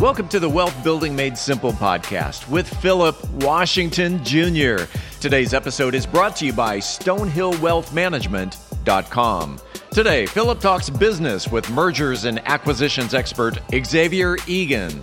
Welcome to the Wealth Building Made Simple podcast with Philip Washington Jr. Today's episode is brought to you by StonehillWealthManagement.com. Today, Philip talks business with mergers and acquisitions expert Xavier Egan.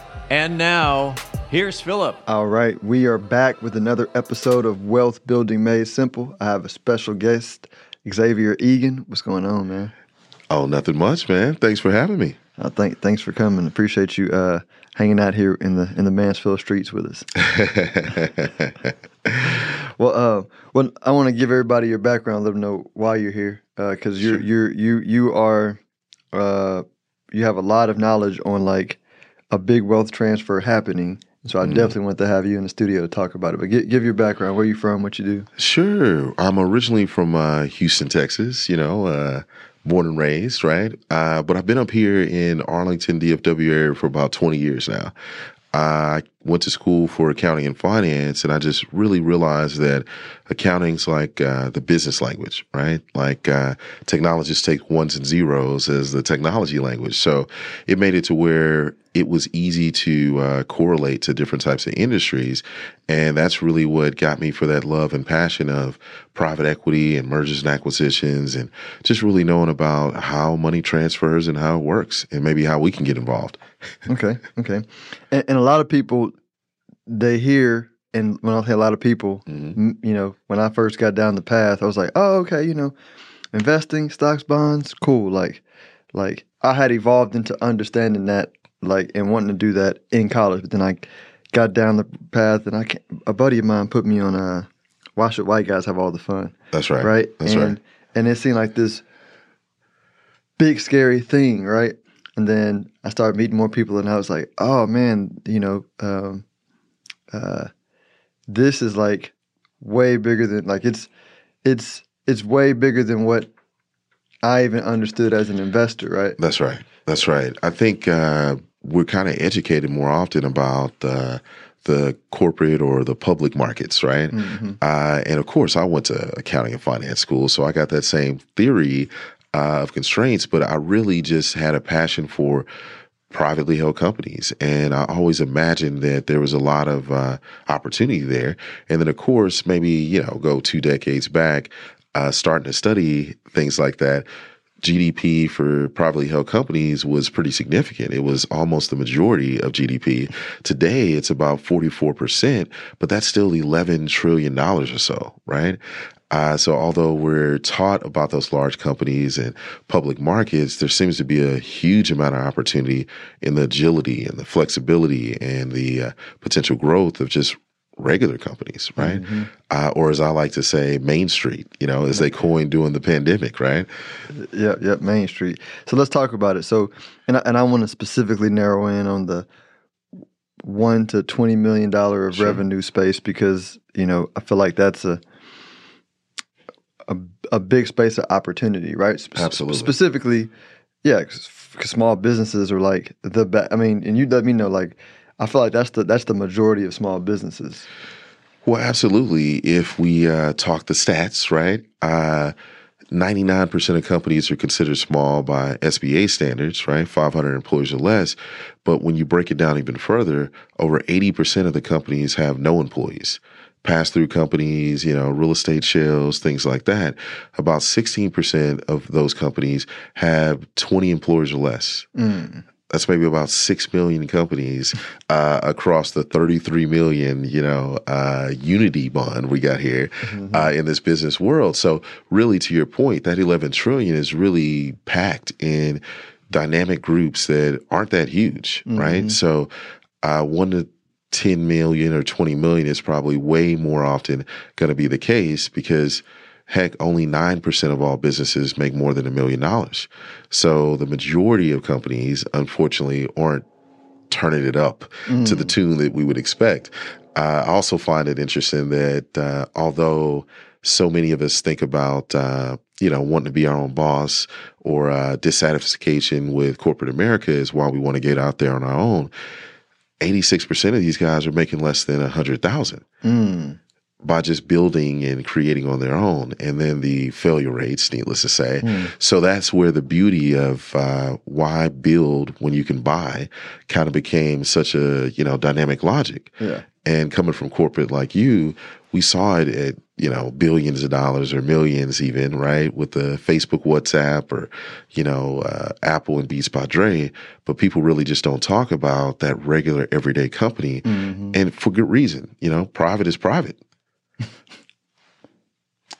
And now, here's Philip. All right, we are back with another episode of Wealth Building Made Simple. I have a special guest, Xavier Egan. What's going on, man? Oh, nothing much, man. Thanks for having me. Uh, thank, thanks for coming. Appreciate you uh, hanging out here in the in the Mansfield streets with us. well, uh, well, I want to give everybody your background, let them know why you're here, because uh, you're sure. you're you you are uh, you have a lot of knowledge on like a big wealth transfer happening. So I mm. definitely want to have you in the studio to talk about it. But give, give your background, where you from, what you do. Sure, I'm originally from uh, Houston, Texas. You know, uh, born and raised, right? Uh, but I've been up here in Arlington, DFW area for about 20 years now. I went to school for accounting and finance, and I just really realized that accounting's like uh, the business language, right? Like uh, technologists take ones and zeros as the technology language. So it made it to where it was easy to uh, correlate to different types of industries. And that's really what got me for that love and passion of private equity and mergers and acquisitions and just really knowing about how money transfers and how it works and maybe how we can get involved. okay. Okay. And, and, a lot of people, they hear, and when I say a lot of people, mm-hmm. you know, when I first got down the path, I was like, oh, okay, you know, investing, stocks, bonds, cool. Like, like I had evolved into understanding that like and wanting to do that in college. But then I got down the path, and I a buddy of mine put me on a why should white guys have all the fun? That's right. Right. That's and, right. And it seemed like this big scary thing, right? And then I started meeting more people, and I was like, oh man, you know, um, uh, this is like way bigger than like it's it's it's way bigger than what I even understood as an investor, right? That's right. That's right. I think uh, we're kind of educated more often about uh, the corporate or the public markets, right? Mm-hmm. Uh, and of course, I went to accounting and finance school, so I got that same theory uh, of constraints. But I really just had a passion for privately held companies, and I always imagined that there was a lot of uh, opportunity there. And then, of course, maybe you know, go two decades back, uh, starting to study things like that GDP for privately held companies was pretty significant. It was almost the majority of GDP. Today, it's about 44%, but that's still $11 trillion or so, right? Uh, so, although we're taught about those large companies and public markets, there seems to be a huge amount of opportunity in the agility and the flexibility and the uh, potential growth of just regular companies, right? Mm-hmm. Uh, or as I like to say, Main Street, you know, as they coined during the pandemic, right? Yeah, yeah, Main Street. So let's talk about it. So, and I, and I want to specifically narrow in on the one to twenty million dollar of sure. revenue space because you know I feel like that's a a, a big space of opportunity, right? Sp- Absolutely. Specifically, yeah, cause, cause small businesses are like the best. I mean, and you let me know like I feel like that's the that's the majority of small businesses. Well, absolutely. If we uh, talk the stats, right? Uh, 99% of companies are considered small by SBA standards, right? 500 employees or less. But when you break it down even further, over 80% of the companies have no employees. Pass through companies, you know, real estate shells, things like that. About 16% of those companies have 20 employers or less. Mm that's maybe about six million companies uh, across the 33 million, you know, uh, unity bond we got here mm-hmm. uh, in this business world. So, really, to your point, that 11 trillion is really packed in dynamic groups that aren't that huge, mm-hmm. right? So, uh, one to 10 million or 20 million is probably way more often going to be the case because Heck, only 9% of all businesses make more than a million dollars. So the majority of companies, unfortunately, aren't turning it up mm. to the tune that we would expect. Uh, I also find it interesting that uh, although so many of us think about uh, you know wanting to be our own boss or uh, dissatisfaction with corporate America is why we want to get out there on our own. Eighty six percent of these guys are making less than a hundred thousand. Mm by just building and creating on their own, and then the failure rates, needless to say. Mm. So that's where the beauty of uh, why build when you can buy kind of became such a you know dynamic logic. Yeah. And coming from corporate like you, we saw it at you know billions of dollars or millions even right with the Facebook WhatsApp or you know uh, Apple and Beats by Dre, but people really just don't talk about that regular everyday company, mm-hmm. and for good reason. You know, private is private.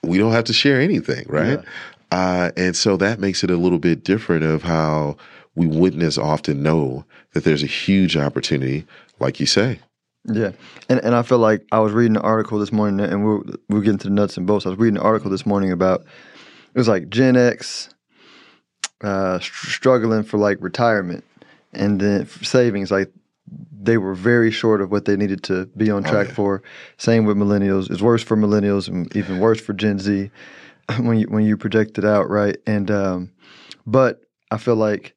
we don't have to share anything, right? Yeah. Uh, and so that makes it a little bit different of how we wouldn't as often know that there's a huge opportunity, like you say. Yeah, and and I feel like I was reading an article this morning, and we're we're getting to the nuts and bolts. I was reading an article this morning about it was like Gen X uh, struggling for like retirement and then savings. Like they were very short of what they needed to be on oh, track oh, yeah. for. Same with millennials. It's worse for millennials and even worse for Gen Z when you when you project it out, right? And um, but I feel like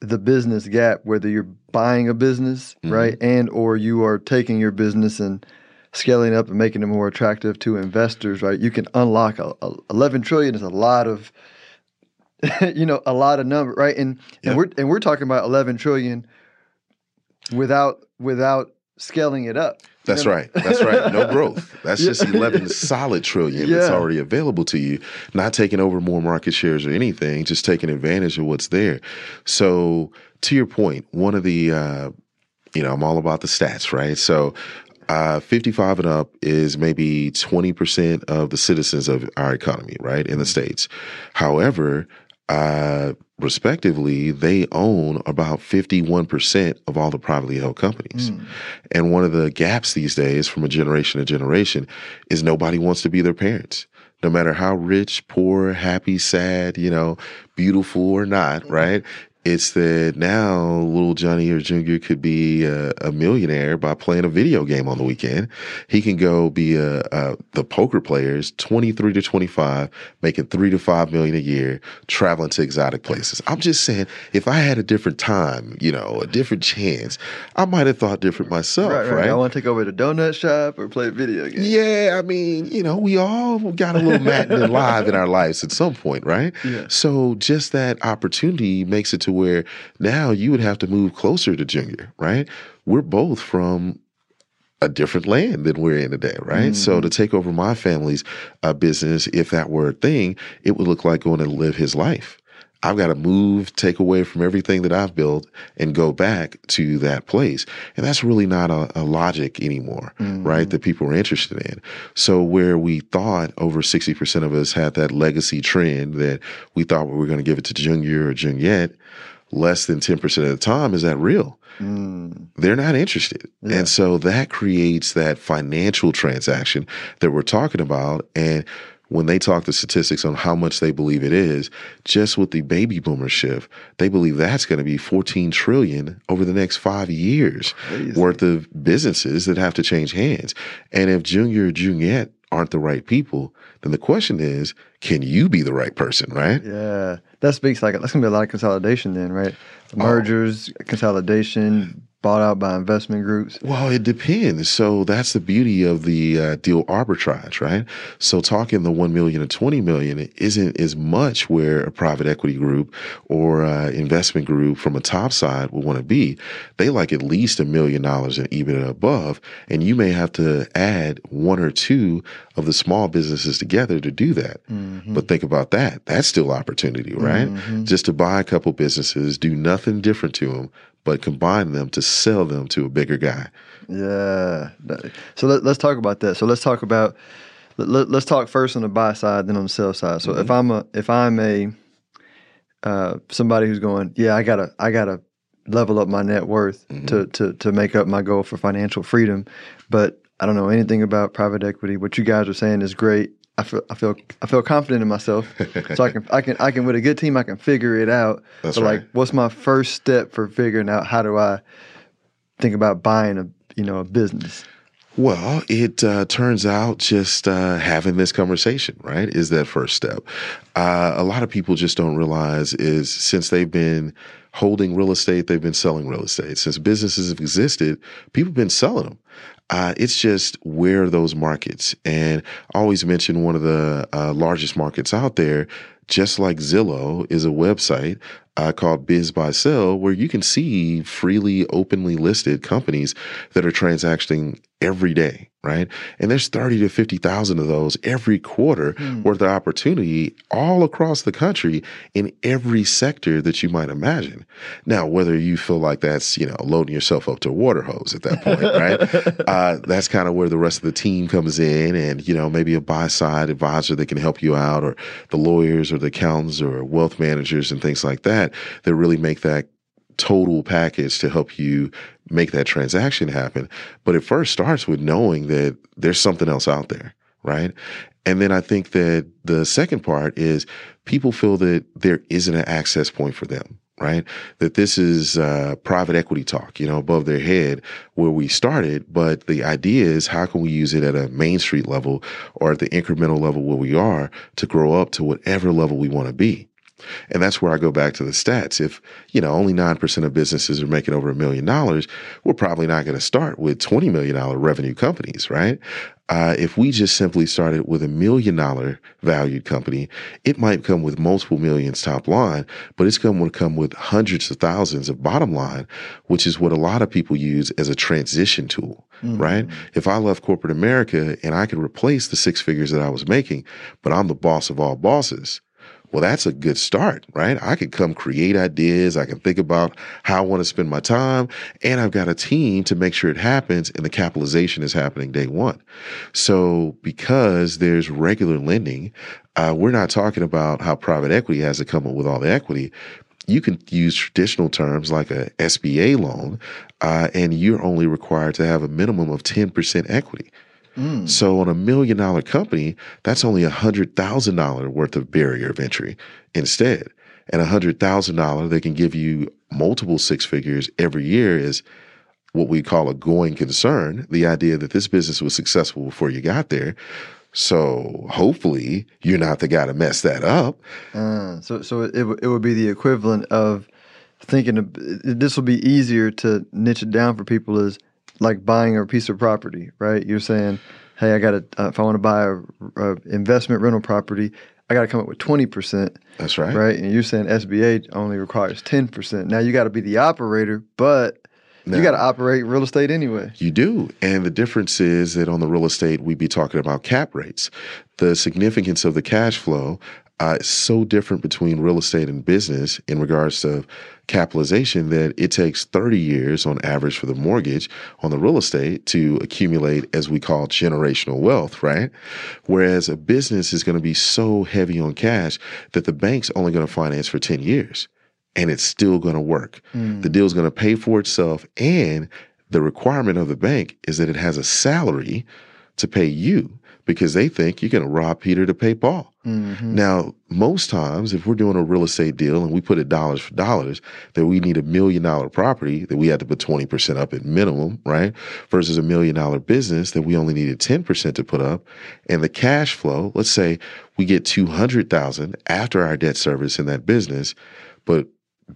the business gap, whether you're buying a business, mm-hmm. right, and or you are taking your business and scaling up and making it more attractive to investors, right? You can unlock a, a 11 trillion is a lot of you know, a lot of number, right? And and we're and we're talking about 11 trillion without without scaling it up. That's right. That's right. No growth. That's yeah. just 11 solid trillion yeah. that's already available to you, not taking over more market shares or anything, just taking advantage of what's there. So, to your point, one of the, uh, you know, I'm all about the stats, right? So, uh, 55 and up is maybe 20% of the citizens of our economy, right, in the mm-hmm. States. However, uh, respectively, they own about 51% of all the privately held companies. Mm. And one of the gaps these days from a generation to generation is nobody wants to be their parents. No matter how rich, poor, happy, sad, you know, beautiful or not, right? It's that now little Johnny or Junior could be a, a, millionaire by playing a video game on the weekend. He can go be a, a, the poker players, 23 to 25, making three to five million a year, traveling to exotic places. I'm just saying, if I had a different time, you know, a different chance, I might have thought different myself, right? right? right? I want to take over the donut shop or play a video game. Yeah, I mean, you know, we all got a little Madden live in our lives at some point, right? Yeah. So just that opportunity makes it to where now you would have to move closer to Junior, right? We're both from a different land than we're in today, right? Mm-hmm. So to mm-hmm. take over my family's uh, business, if that were a thing, it would look like going to live his life. I've got to move, take away from everything that I've built and go back to that place. And that's really not a, a logic anymore, mm-hmm. right? That people are interested in. So where we thought over 60% of us had that legacy trend that we thought we were going to give it to Junior or Juniette, less than 10% of the time is that real. Mm. They're not interested. Yeah. And so that creates that financial transaction that we're talking about. And when they talk the statistics on how much they believe it is, just with the baby boomer shift, they believe that's going to be 14 trillion over the next five years Crazy. worth of businesses that have to change hands. And if Junior or Juniette aren't the right people, then the question is, can you be the right person, right? Yeah. That speaks like that's gonna be a lot of consolidation then, right? Oh. Mergers, oh. consolidation, bought out by investment groups? Well, it depends. So that's the beauty of the uh, deal arbitrage, right? So talking the 1 million or 20 million isn't as much where a private equity group or uh, investment group from a top side would want to be. They like at least a million dollars in EBITDA above, and you may have to add one or two of the small businesses together to do that. Mm-hmm. But think about that. That's still opportunity, right? Mm-hmm. Just to buy a couple businesses, do nothing different to them, but combine them to sell them to a bigger guy. Yeah. So let, us talk about that. So let's talk about let, us talk first on the buy side, then on the sell side. So mm-hmm. if I'm a if I'm a uh, somebody who's going, yeah, I gotta I gotta level up my net worth mm-hmm. to to to make up my goal for financial freedom, but I don't know anything about private equity. What you guys are saying is great. I feel I feel I feel confident in myself, so I can I can I can with a good team I can figure it out. That's but right. like, what's my first step for figuring out how do I think about buying a you know a business? Well, it uh, turns out just uh, having this conversation, right, is that first step. Uh, a lot of people just don't realize is since they've been holding real estate, they've been selling real estate. Since businesses have existed, people have been selling them. Uh, it's just where are those markets? And I always mention one of the uh, largest markets out there, just like Zillow, is a website uh, called BizBuySell, where you can see freely, openly listed companies that are transacting every day, right? And there's 30 to 50,000 of those every quarter worth of opportunity all across the country in every sector that you might imagine. Now, whether you feel like that's, you know, loading yourself up to a water hose at that point, right? uh, that's kind of where the rest of the team comes in and, you know, maybe a buy side advisor that can help you out or the lawyers or the accountants or wealth managers and things like that that really make that total package to help you make that transaction happen. But it first starts with knowing that there's something else out there, right? And then I think that the second part is people feel that there isn't an access point for them. Right, that this is uh, private equity talk, you know, above their head where we started. But the idea is, how can we use it at a Main Street level or at the incremental level where we are to grow up to whatever level we want to be? And that's where I go back to the stats. If, you know, only 9% of businesses are making over a million dollars, we're probably not going to start with $20 million revenue companies, right? Uh, if we just simply started with a million dollar valued company, it might come with multiple millions top line, but it's going to come with hundreds of thousands of bottom line, which is what a lot of people use as a transition tool, right? If I left corporate America and I could replace the six figures that I was making, but I'm the boss of all bosses, well, that's a good start, right? I can come create ideas. I can think about how I want to spend my time. And I've got a team to make sure it happens and the capitalization is happening day one. So because there's regular lending, uh, we're not talking about how private equity has to come up with all the equity. You can use traditional terms like a SBA loan, uh, and you're only required to have a minimum of 10% equity. So on a million dollar company, that's only a hundred thousand dollar worth of barrier of entry instead. And a hundred thousand dollar they can give you multiple six figures every year is what we call a going concern. The idea that this business was successful before you got there. So hopefully you're not the guy to mess that up. Uh, so so it it would be the equivalent of thinking of, this will be easier to niche it down for people as like buying a piece of property, right? You're saying, hey, I got to uh, if I want to buy a, a investment rental property, I got to come up with twenty percent, That's right. right? And you're saying SBA only requires ten percent. Now you got to be the operator, but you got to operate real estate anyway. You do. And the difference is that on the real estate, we'd be talking about cap rates. The significance of the cash flow uh, is so different between real estate and business in regards to capitalization that it takes 30 years on average for the mortgage on the real estate to accumulate, as we call generational wealth, right? Whereas a business is going to be so heavy on cash that the bank's only going to finance for 10 years and it's still going to work. The deal's going to pay for itself. And the requirement of the bank is that it has a salary to pay you because they think you're going to rob Peter to pay Paul. Mm-hmm. Now, most times, if we're doing a real estate deal and we put it dollars for dollars, that we need a million dollar property that we had to put 20% up at minimum, right? Versus a million dollar business that we only needed 10% to put up. And the cash flow, let's say we get 200,000 after our debt service in that business, but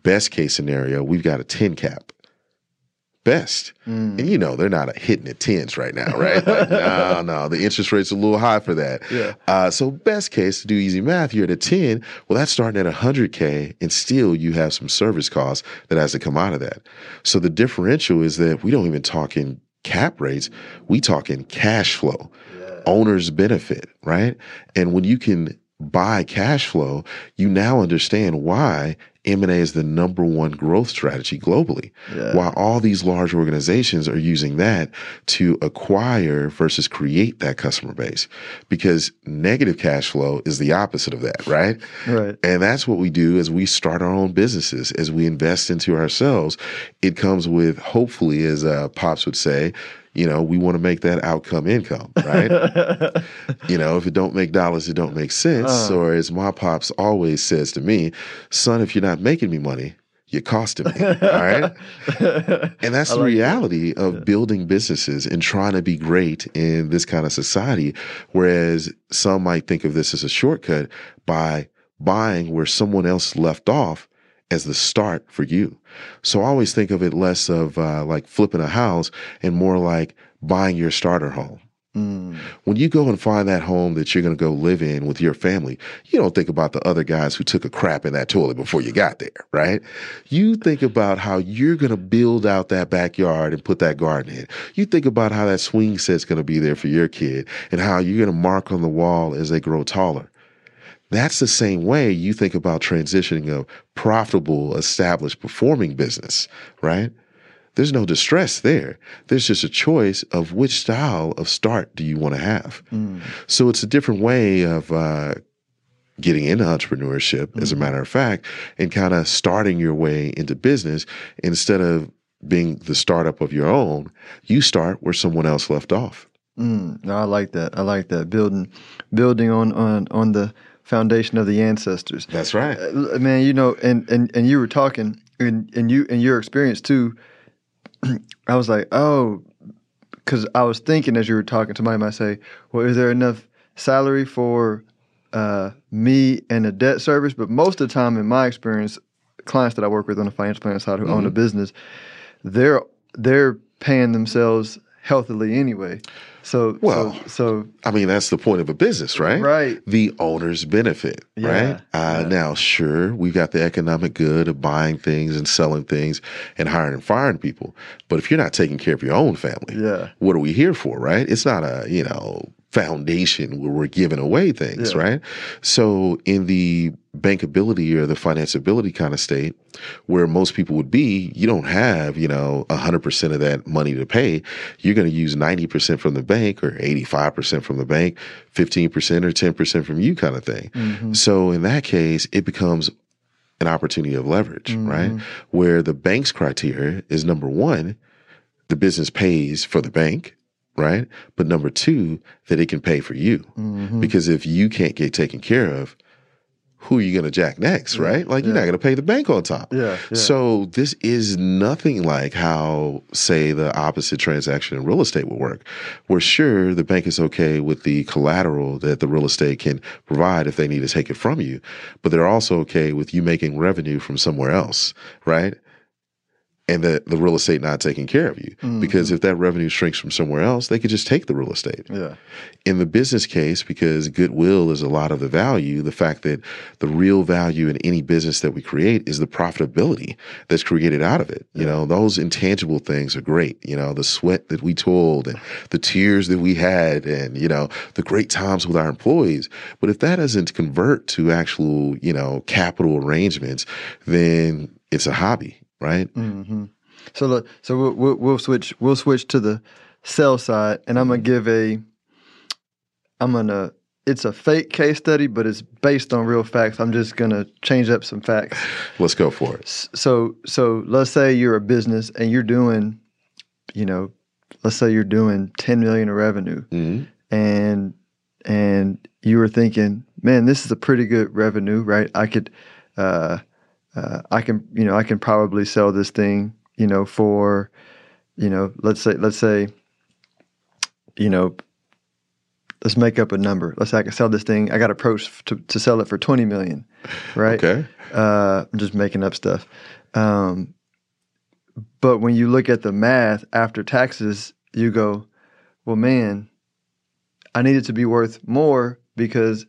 best case scenario, we've got a 10 cap. Best. And you know, they're not hitting at tens right now, right? Like, no, no, the interest rate's a little high for that. Yeah. Uh, so best case to do easy math, you're at a 10. Well, that's starting at 100K and still you have some service costs that has to come out of that. So the differential is that we don't even talk in cap rates. We talk in cash flow, owner's benefit, right? And when you can buy cash flow, you now understand why M&A is the number one growth strategy globally. Yeah. While all these large organizations are using that to acquire versus create that customer base. Because negative cash flow is the opposite of that, right? Right. And that's what we do as we start our own businesses, as we invest into ourselves. It comes with, hopefully, as uh, Pops would say, you know, we want to make that outcome income, right? you know, if it don't make dollars, it don't make sense. Uh. Or as my pops always says to me, son, if you're not making me money, you're costing me. All right. And that's I the like that. reality of building businesses and trying to be great in this kind of society. Whereas some might think of this as a shortcut by buying where someone else left off as the start for you. So I always think of it less of uh, like flipping a house and more like buying your starter home. Mm. When you go and find that home that you're going to go live in with your family, you don't think about the other guys who took a crap in that toilet before you got there, right? You think about how you're going to build out that backyard and put that garden in. You think about how that swing set's going to be there for your kid and how you're going to mark on the wall as they grow taller. That's the same way you think about transitioning a profitable, established, performing business, right? There's no distress there. There's just a choice of which style of start do you want to have. Mm. So it's a different way of uh, getting into entrepreneurship, as a matter of fact, and kind of starting your way into business instead of being the startup of your own. You start where someone else left off. Mm. No, I like that. I like that. Building, building on on on the foundation of the ancestors. That's right. Uh, man you know and and and you were talking and and you and your experience too i was like oh because i was thinking as you were talking somebody might say well is there enough salary for uh, me and a debt service but most of the time in my experience clients that i work with on the financial planning side who own a business they're they're paying themselves healthily anyway so Well, so, so I mean, that's the point of a business, right? Right. The owner's benefit, Yeah, right? Uh, yeah. Now, sure, we've got the economic good of buying things and selling things and hiring and firing people. But if you're not taking care of your own family, Yeah. what are we here for, right? It's not a, you know, foundation where we're giving away things, Yeah. right? So in the bankability or the financeability kind of state where most people would be, you don't have, you know, 100% of that money to pay. You're going to use 90% from the bank or 85% from the bank, 15% or 10% from you kind of thing. Mm-hmm. So in that case, it becomes an opportunity of leverage, right? Where the bank's criteria is number one, the business pays for the bank, right? But number two, that it can pay for you. Mm-hmm. Because if you can't get taken care of, who are you going to jack next, right? Like you're not going to pay the bank on top. Yeah, yeah. So this is nothing like how, say, the opposite transaction in real estate would work, where sure the bank is okay with the collateral that the real estate can provide if they need to take it from you, but they're also okay with you making revenue from somewhere else, right? And the, the real estate not taking care of you. Mm-hmm. Because if that revenue shrinks from somewhere else, they could just take the real estate. yeah In the business case, because goodwill is a lot of the value, the fact that the real value in any business that we create is the profitability that's created out of it. You know, those intangible things are great. You know, the sweat that we toiled and the tears that we had and, you know, the great times with our employees. But if that doesn't convert to actual, you know, capital arrangements, then it's a hobby, right? hmm So look, so we'll, we'll we'll switch we'll switch to the sell side, and I'm gonna give a. I'm gonna. It's a fake case study, but it's based on real facts. I'm just gonna change up some facts. Let's go for it. So so let's say you're a business and you're doing, you know, let's say you're doing 10 million in revenue, Mhm. and and you were thinking, man, this is a pretty good revenue, right? I could, uh, uh, I can, you know, I can probably sell this thing, you know, for, you know, let's say, let's say, you know, let's make up a number. Let's say I can sell this thing. I got approached to, to sell it for 20 million, right? Okay. Uh, I'm just making up stuff. Um, but when you look at the math after taxes, you go, well, man, I need it to be worth more because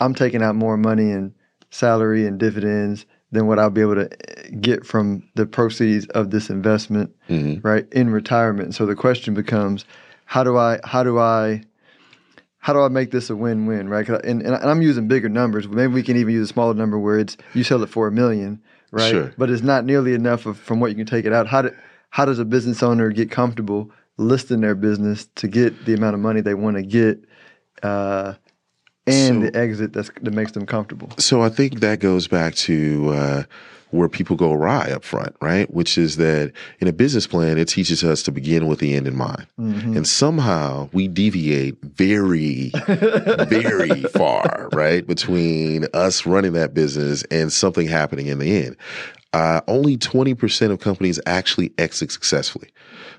I'm taking out more money in salary and dividends than what I'll be able to eh, get from the proceeds of this investment, Mhm. right, in retirement. So the question becomes, how do I, how do I, how do I make this a win-win, right? I- And, and I'm using bigger numbers. Maybe we can even use a smaller number where it's you sell it for a million, right? Sure. But it's not nearly enough of, from what you can take it out. How do, how does a business owner get comfortable listing their business to get the amount of money they want to get, uh, and So- the exit that's, that makes them comfortable? So I think that goes back to uh, where people go awry up front, right? Which is that in a business plan, it teaches us to begin with the end in mind. Mm-hmm. And somehow we deviate very, very far, right? Between us running that business and something happening in the end. Uh, only 20% of companies actually exit successfully.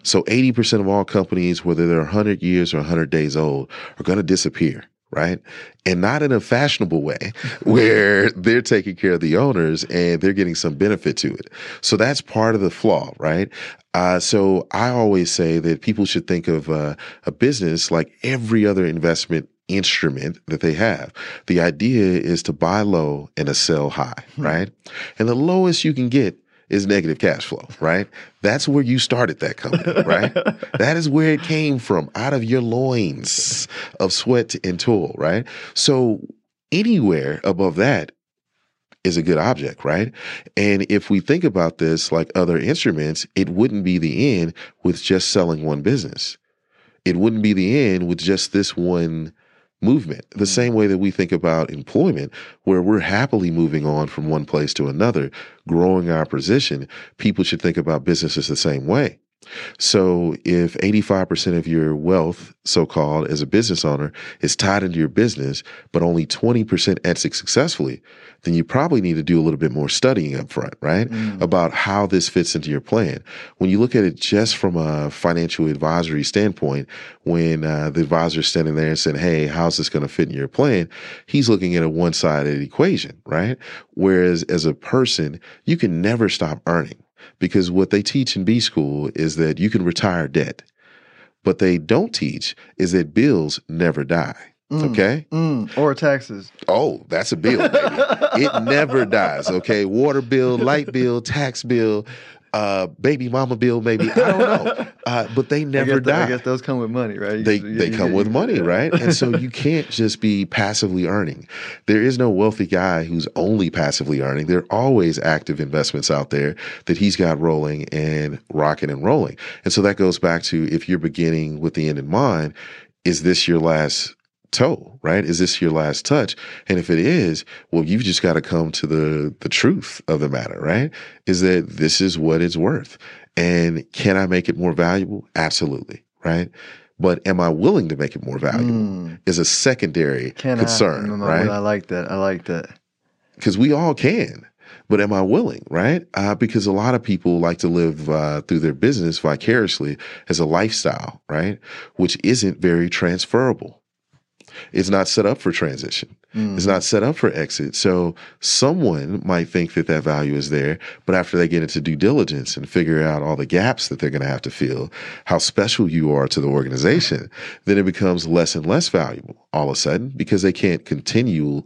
So 80% of all companies, whether they're 100 years or 100 days old, are going to disappear right? And not in a fashionable way where they're taking care of the owners and they're getting some benefit to it. So that's part of the flaw, right? Uh, so I always say that people should think of uh, a business like every other investment instrument that they have. The idea is to buy low and to sell high, hmm. right? And the lowest you can get is negative cash flow, right? That's where you started that company, right? that is where it came from, out of your loins of sweat and toil, right? So anywhere above that is a good object, right? And if we think about this like other instruments, it wouldn't be the end with just selling one business. It wouldn't be the end with just this one movement, the mm. same way that we think about employment, where we're happily moving on from one place to another, growing our position. People should think about businesses the same way. So if 85% of your wealth, so called, as a business owner is tied into your business, but only 20% exit successfully, then you probably need to do a little bit more studying up front, right? Mm. About how this fits into your plan. When you look at it just from a financial advisory standpoint, when uh, the advisor is standing there and saying, Hey, how's this going to fit in your plan? He's looking at a one sided equation, right? Whereas as a person, you can never stop earning because what they teach in B school is that you can retire debt. What they don't teach is that bills never die. Mm, okay. Mm, or taxes. Oh, that's a bill, baby. it never dies. Okay. Water bill, light bill, tax bill, uh, baby mama bill, maybe I don't know, uh, but they never die. I guess those come with money, right? They you, they you, come you, with money, right? And so you can't just be passively earning. There is no wealthy guy who's only passively earning. There are always active investments out there that he's got rolling and rocking and rolling. And so that goes back to if you're beginning with the end in mind, is this your last toe, right? Is this your last touch? And if it is, well, you've just got to come to the the truth of the matter, right? Is that this is what it's worth. And can I make it more valuable? Absolutely, right? But am I willing to make it more valuable? Mm. Is a secondary can concern, I, right? I like that. I like that. Because we all can but am I willing, right? Uh, because a lot of people like to live uh, through their business vicariously as a lifestyle, right? Which isn't very transferable. It's not set up for transition. Mm. It's not set up for exit. So someone might think that that value is there, but after they get into due diligence and figure out all the gaps that they're going to have to fill, how special you are to the organization, then it becomes less and less valuable all of a sudden because they can't continue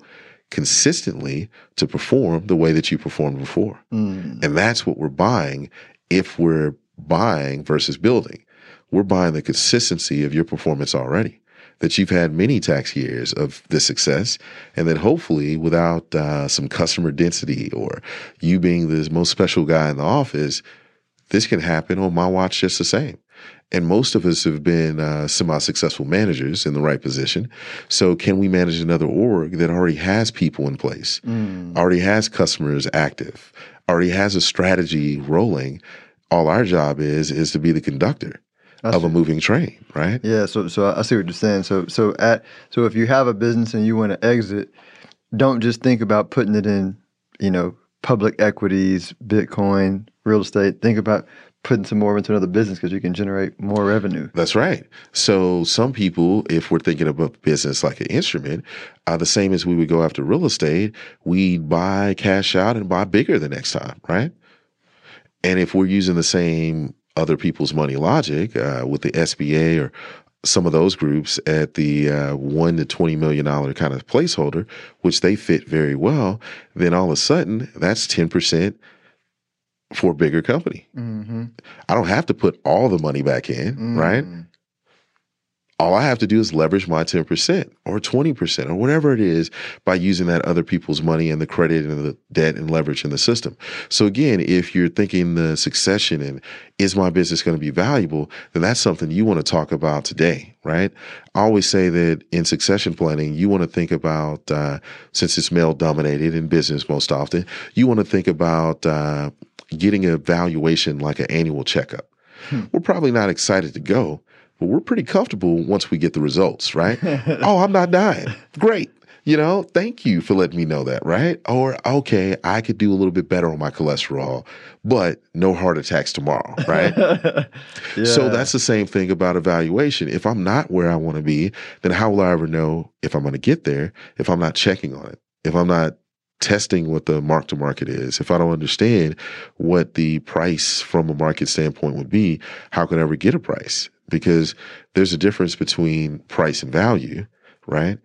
consistently to perform the way that you performed before. Mm. And that's what we're buying if we're buying versus building. We're buying the consistency of your performance already that you've had many tax years of this success, and that hopefully, without uh, some customer density or you being the most special guy in the office, this can happen on my watch just the same. And most of us have been uh, semi successful managers in the right position. So, can we manage another org that already has people in place, mm. already has customers active, already has a strategy rolling? All our job is is to be the conductor of a moving train, right? Yeah. So, so I see what you're saying. So, so at so if you have a business and you want to exit, don't just think about putting it in, you know, public equities, Bitcoin, real estate. Think about putting some more into another business because you can generate more revenue. That's right. So some people, if we're thinking about business like an instrument, uh, the same as we would go after real estate, We'd buy cash out and buy bigger the next time, right? And if we're using the same other people's money logic uh, with the SBA or some of those groups at the uh, one to twenty million dollar kind of placeholder, which they fit very well, then all of a sudden that's ten percent for a bigger company. Mm-hmm. I don't have to put all the money back in, mm-hmm. right? All I have to do is leverage my 10% or 20% or whatever it is by using that other people's money and the credit and the debt and leverage in the system. So again, if you're thinking the succession and is my business going to be valuable, then that's something you want to talk about today, right? I always say that in succession planning, you want to think about, uh, since it's male dominated in business most often, you want to think about uh, getting a valuation like an annual checkup. Hmm. We're probably not excited to go, but we're pretty comfortable once we get the results, right? oh, I'm not dying. Great. You know, thank you for letting me know that, right? Or, okay, I could do a little bit better on my cholesterol, but no heart attacks tomorrow, right? yeah. So that's the same thing about evaluation. If I'm not where I want to be, then how will I ever know if I'm going to get there if I'm not checking on it? If I'm not testing what the mark to market is, if I don't understand what the price from a market standpoint would be, how can I ever get a price? Because there's a difference between price and value, right?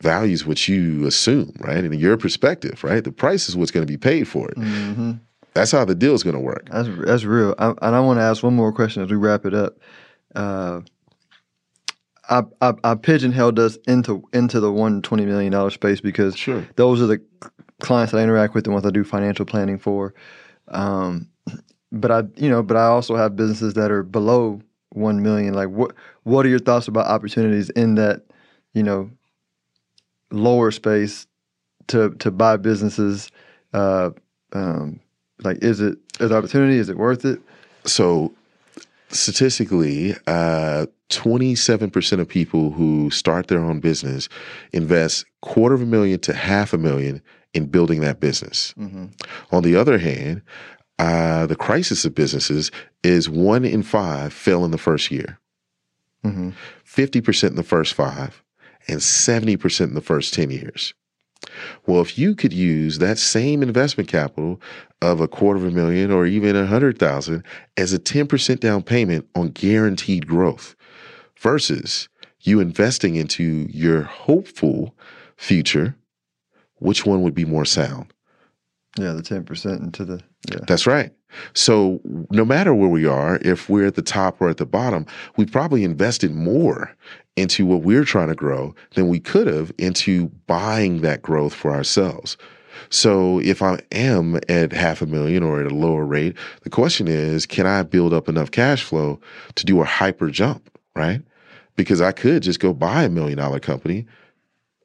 Value is what you assume, right? And in your perspective, right? The price is what's going to be paid for it. Mm-hmm. That's how the deal is going to work. That's that's real. I, and I want to ask one more question as we wrap it up. Uh, I, I, I pigeonholed us into into the one twenty million dollar space because sure. those are the clients that I interact with and what I do financial planning for. Um, but I, you know, but I also have businesses that are below one million. Like, what what are your thoughts about opportunities in that, you know, lower space to to buy businesses? Uh, um, like, is it is opportunity? Is it worth it? So, statistically, uh, 27% of people who start their own business invest quarter of a million to half a million in building that business. Mm-hmm. On the other hand, uh, the crisis of businesses is one in five fail in the first year, mm-hmm. 50% in the first five, and 70% in the first 10 years. Well, if you could use that same investment capital of a quarter of a million or even a hundred thousand as a 10% down payment on guaranteed growth versus you investing into your hopeful future which one would be more sound? Yeah, the 10% into the. Yeah. That's right. So no matter where we are, if we're at the top or at the bottom, we probably invested more into what we're trying to grow than we could have into buying that growth for ourselves. So if I am at half a million or at a lower rate, the question is, can I build up enough cash flow to do a hyper jump, right? Because I could just go buy a million dollar company,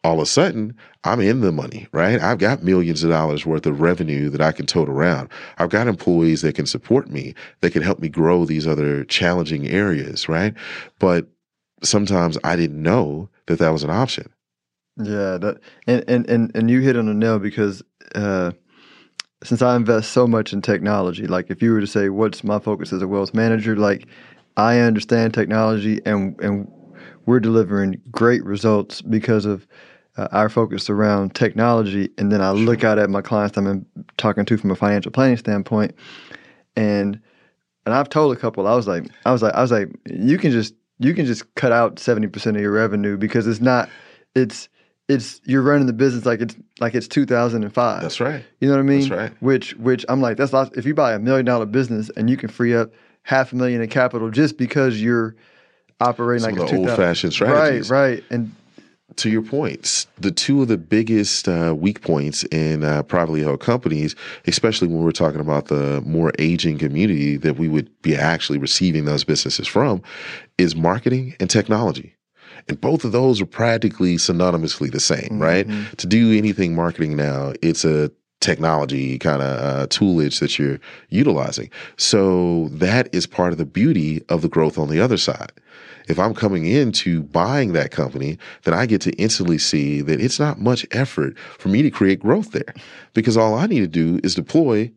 all of a sudden I'm in the money, right? I've got millions of dollars worth of revenue that I can tote around. I've got employees that can support me, that can help me grow these other challenging areas, right? But sometimes I didn't know that that was an option. Yeah, that and and and, and you hit on the nail because uh, since I invest so much in technology, like if you were to say what's my focus as a wealth manager, like I understand technology and and we're delivering great results because of uh, our focus around technology, and then I look out at my clients I'm talking to from a financial planning standpoint, and and I've told a couple, I was like, I was like, I was like, you can just you can just cut out seventy percent of your revenue because it's not, it's it's you're running the business like it's like it's 2005. That's right. You know what I mean? That's right. Which which I'm like that's lots. If you buy a million dollar business and you can free up half a million in capital just because you're operating Some like the old fashioned strategies. Right, right, and to your points, the two of the biggest uh, weak points in uh, privately held companies, especially when we're talking about the more aging community that we would be actually receiving those businesses from, is marketing and technology. And both of those are practically synonymously the same, mm-hmm. right? To do anything marketing now, it's a technology kind of uh, toolage that you're utilizing. So that is part of the beauty of the growth on the other side if I'm coming into buying that company, then I get to instantly see that it's not much effort for me to create growth there because all I need to do is deploy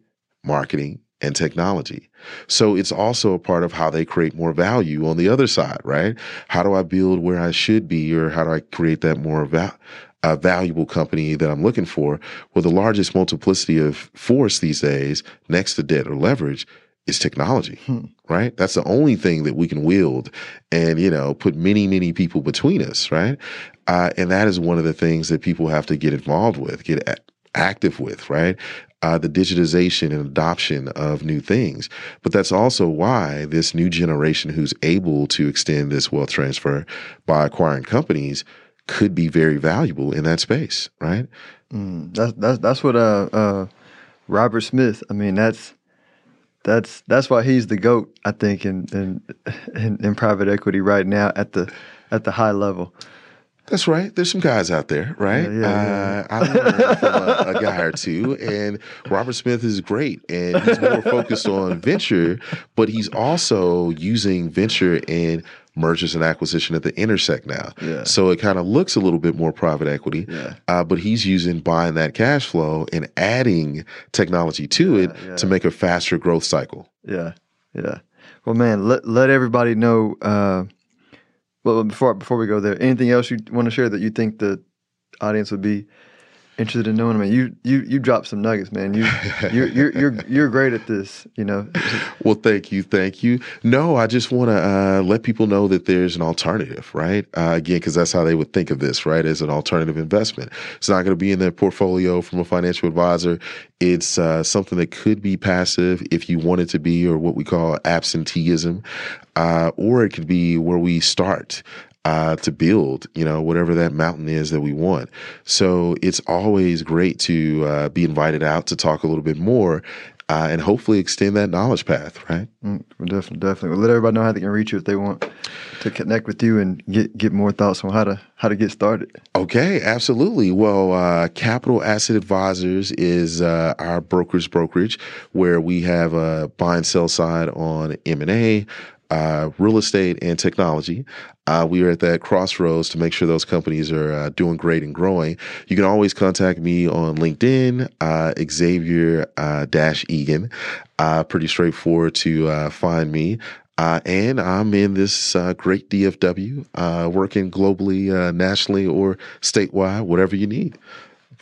marketing and technology. So it's also a part of how they create more value on the other side, right? How do I build where I should be or how do I create that more val- a valuable company that I'm looking for? Well, the largest multiplicity of force these days next to debt or leverage is technology, hmm. right? That's the only thing that we can wield and, you know, put many, many people between us, right? Uh, and that is one of the things that people have to get involved with, get active with, right? Uh, the digitization and adoption of new things. But that's also why this new generation who's able to extend this wealth transfer by acquiring companies could be very valuable in that space, right? Mm, that's that's that's what uh, uh, Robert Smith. I mean, that's that's that's why he's the goat. I think in in, in, in private equity right now at the at the high level. That's right. There's some guys out there, right? Yeah, yeah, yeah. Uh, I learned from a, a, guy or two, and Robert Smith is great, and he's more focused on venture, but he's also using venture in mergers and acquisition at the intersect now. Yeah. So it kind of looks a little bit more private equity, yeah. uh, but he's using buying that cash flow and adding technology to yeah, it to make a faster growth cycle. Yeah, yeah. Well, man, let let everybody know. Uh, well, before before we go there, anything else you want to share that you think the audience would be interested in knowing. I mean, you you you dropped some nuggets, man. You you're you're you're, you're great at this. You know. well, thank you, thank you. No, I just want to uh, let people know that there's an alternative, right? Uh, again, because that's how they would think of this, right? As an alternative investment. It's not going to be in their portfolio from a financial advisor. It's uh, something that could be passive if you want it to be, or what we call absenteeism, uh, or it could be where we start uh, to build, you know, whatever that mountain is that we want. So it's always great to uh, be invited out to talk a little bit more uh, and hopefully extend that knowledge path, right? Mm, definitely, definitely. Well, let everybody know how they can reach you if they want to connect with you and get get more thoughts on how to how to get started. Okay, absolutely. Well, uh, Capital Asset Advisors is uh, our broker's brokerage where we have a buy and sell side on M and A, uh, real estate and technology. Uh, we are at that crossroads to make sure those companies are uh, doing great and growing. You can always contact me on LinkedIn, uh, Xavier uh, Dash Egan. Uh, pretty straightforward to find me. Uh, and I'm in this uh, great DFW, uh, working globally, nationally, or statewide, whatever you need.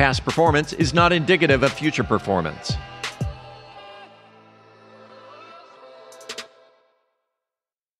Past performance is not indicative of future performance.